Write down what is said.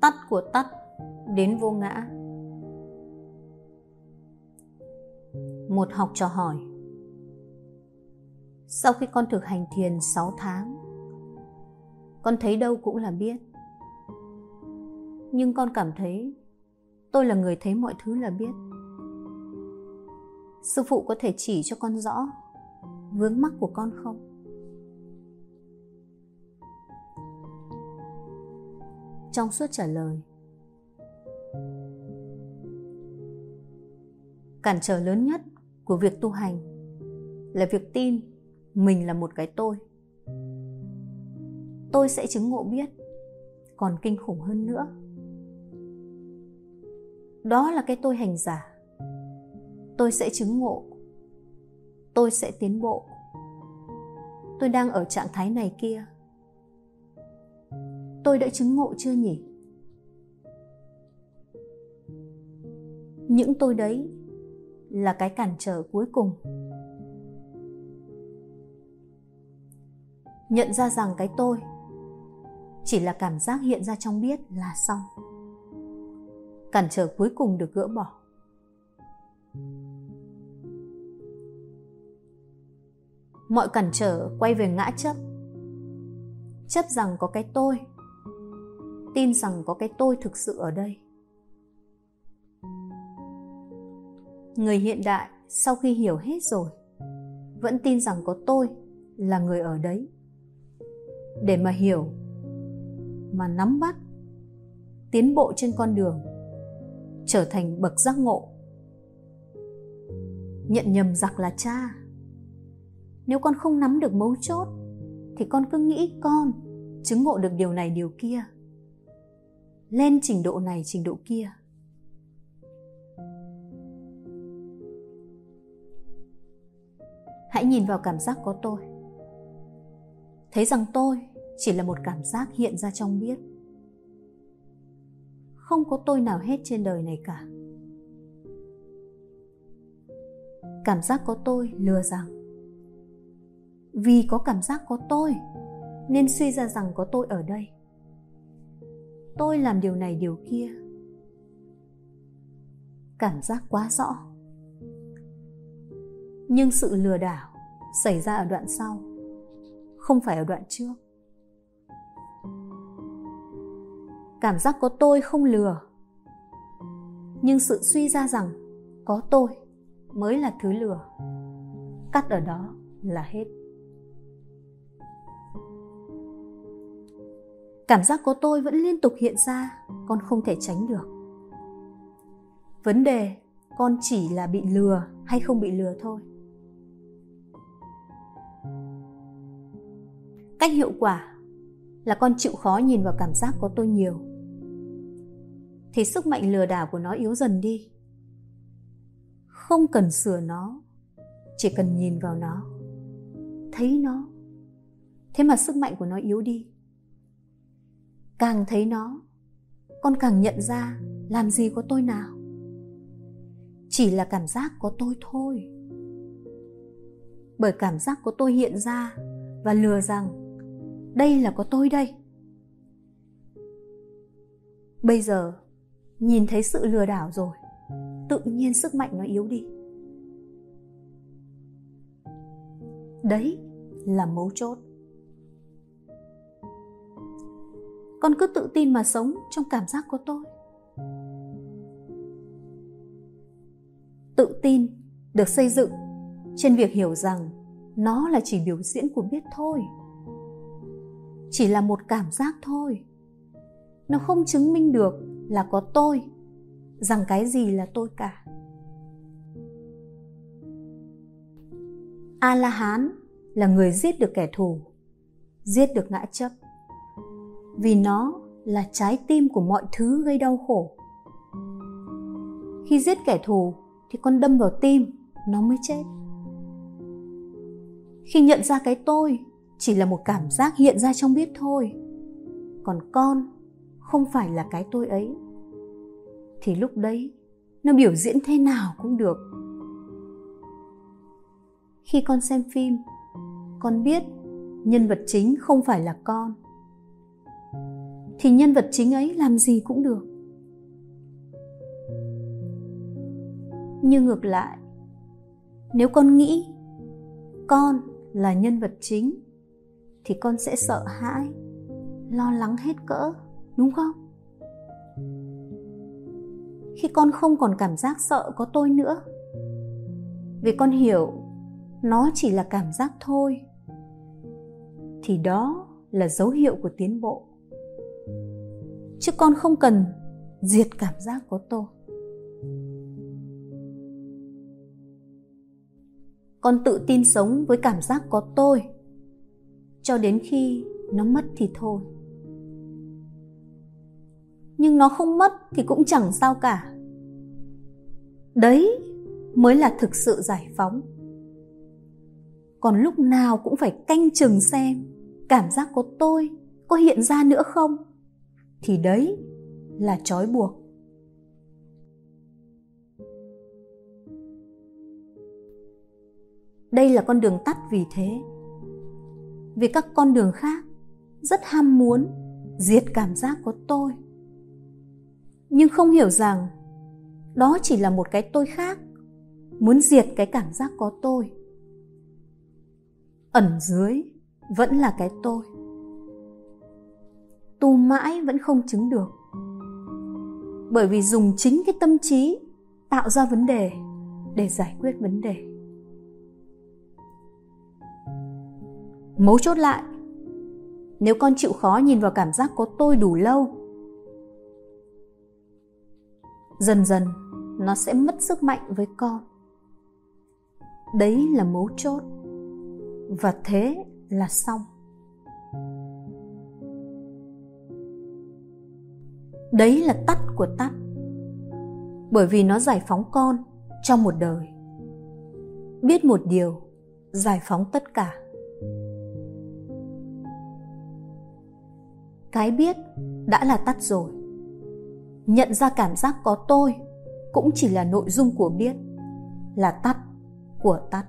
tắt của tắt đến vô ngã. Một học trò hỏi, sau khi con thực hành thiền 6 tháng, con thấy đâu cũng là biết. Nhưng con cảm thấy tôi là người thấy mọi thứ là biết. Sư phụ có thể chỉ cho con rõ vướng mắc của con không? Trong suốt trả lời. Cản trở lớn nhất của việc tu hành là việc tin mình là một cái tôi. Tôi sẽ chứng ngộ biết còn kinh khủng hơn nữa. Đó là cái tôi hành giả. Tôi sẽ chứng ngộ. Tôi sẽ tiến bộ. Tôi đang ở trạng thái này kia tôi đã chứng ngộ chưa nhỉ? Những tôi đấy là cái cản trở cuối cùng. Nhận ra rằng cái tôi chỉ là cảm giác hiện ra trong biết là xong. Cản trở cuối cùng được gỡ bỏ. Mọi cản trở quay về ngã chấp. Chấp rằng có cái tôi tin rằng có cái tôi thực sự ở đây. Người hiện đại sau khi hiểu hết rồi, vẫn tin rằng có tôi là người ở đấy. Để mà hiểu, mà nắm bắt, tiến bộ trên con đường, trở thành bậc giác ngộ. Nhận nhầm giặc là cha. Nếu con không nắm được mấu chốt, thì con cứ nghĩ con chứng ngộ được điều này điều kia lên trình độ này, trình độ kia. Hãy nhìn vào cảm giác có tôi. Thấy rằng tôi chỉ là một cảm giác hiện ra trong biết. Không có tôi nào hết trên đời này cả. Cảm giác có tôi lừa rằng, vì có cảm giác có tôi, nên suy ra rằng có tôi ở đây tôi làm điều này, điều kia. Cảm giác quá rõ. Nhưng sự lừa đảo xảy ra ở đoạn sau, không phải ở đoạn trước. Cảm giác có tôi không lừa, nhưng sự suy ra rằng có tôi mới là thứ lừa. Cắt ở đó là hết. Cảm giác của tôi vẫn liên tục hiện ra, con không thể tránh được. Vấn đề, con chỉ là bị lừa hay không bị lừa thôi. Cách hiệu quả là con chịu khó nhìn vào cảm giác của tôi nhiều. Thì sức mạnh lừa đảo của nó yếu dần đi. Không cần sửa nó, chỉ cần nhìn vào nó, thấy nó. Thế mà sức mạnh của nó yếu đi càng thấy nó, con càng nhận ra làm gì có tôi nào. Chỉ là cảm giác có tôi thôi. Bởi cảm giác có tôi hiện ra và lừa rằng, đây là có tôi đây. Bây giờ, nhìn thấy sự lừa đảo rồi, tự nhiên sức mạnh nó yếu đi. Đấy là mấu chốt. Con cứ tự tin mà sống trong cảm giác của tôi. Tự tin được xây dựng trên việc hiểu rằng nó là chỉ biểu diễn của biết thôi. Chỉ là một cảm giác thôi. Nó không chứng minh được là có tôi, rằng cái gì là tôi cả. A la hán là người giết được kẻ thù, giết được ngã chấp vì nó là trái tim của mọi thứ gây đau khổ. Khi giết kẻ thù thì con đâm vào tim, nó mới chết. Khi nhận ra cái tôi, chỉ là một cảm giác hiện ra trong biết thôi. Còn con không phải là cái tôi ấy. Thì lúc đấy, nó biểu diễn thế nào cũng được. Khi con xem phim, con biết nhân vật chính không phải là con thì nhân vật chính ấy làm gì cũng được. Nhưng ngược lại, nếu con nghĩ con là nhân vật chính, thì con sẽ sợ hãi, lo lắng hết cỡ, đúng không? Khi con không còn cảm giác sợ có tôi nữa, vì con hiểu nó chỉ là cảm giác thôi, thì đó là dấu hiệu của tiến bộ chứ con không cần diệt cảm giác của tôi. Con tự tin sống với cảm giác có tôi. Cho đến khi nó mất thì thôi. Nhưng nó không mất thì cũng chẳng sao cả. Đấy mới là thực sự giải phóng. Còn lúc nào cũng phải canh chừng xem cảm giác có tôi có hiện ra nữa không? Thì đấy là trói buộc. Đây là con đường tắt vì thế. Vì các con đường khác, rất ham muốn, diệt cảm giác của tôi. Nhưng không hiểu rằng, đó chỉ là một cái tôi khác, muốn diệt cái cảm giác có tôi. Ẩn dưới vẫn là cái tôi tu mãi vẫn không chứng được. Bởi vì dùng chính cái tâm trí tạo ra vấn đề để giải quyết vấn đề. Mấu chốt lại, nếu con chịu khó nhìn vào cảm giác có tôi đủ lâu, dần dần nó sẽ mất sức mạnh với con. Đấy là mấu chốt và thế là xong. Đấy là tắt của tắt. Bởi vì nó giải phóng con trong một đời. Biết một điều, giải phóng tất cả. Cái biết đã là tắt rồi. Nhận ra cảm giác có tôi cũng chỉ là nội dung của biết, là tắt của tắt.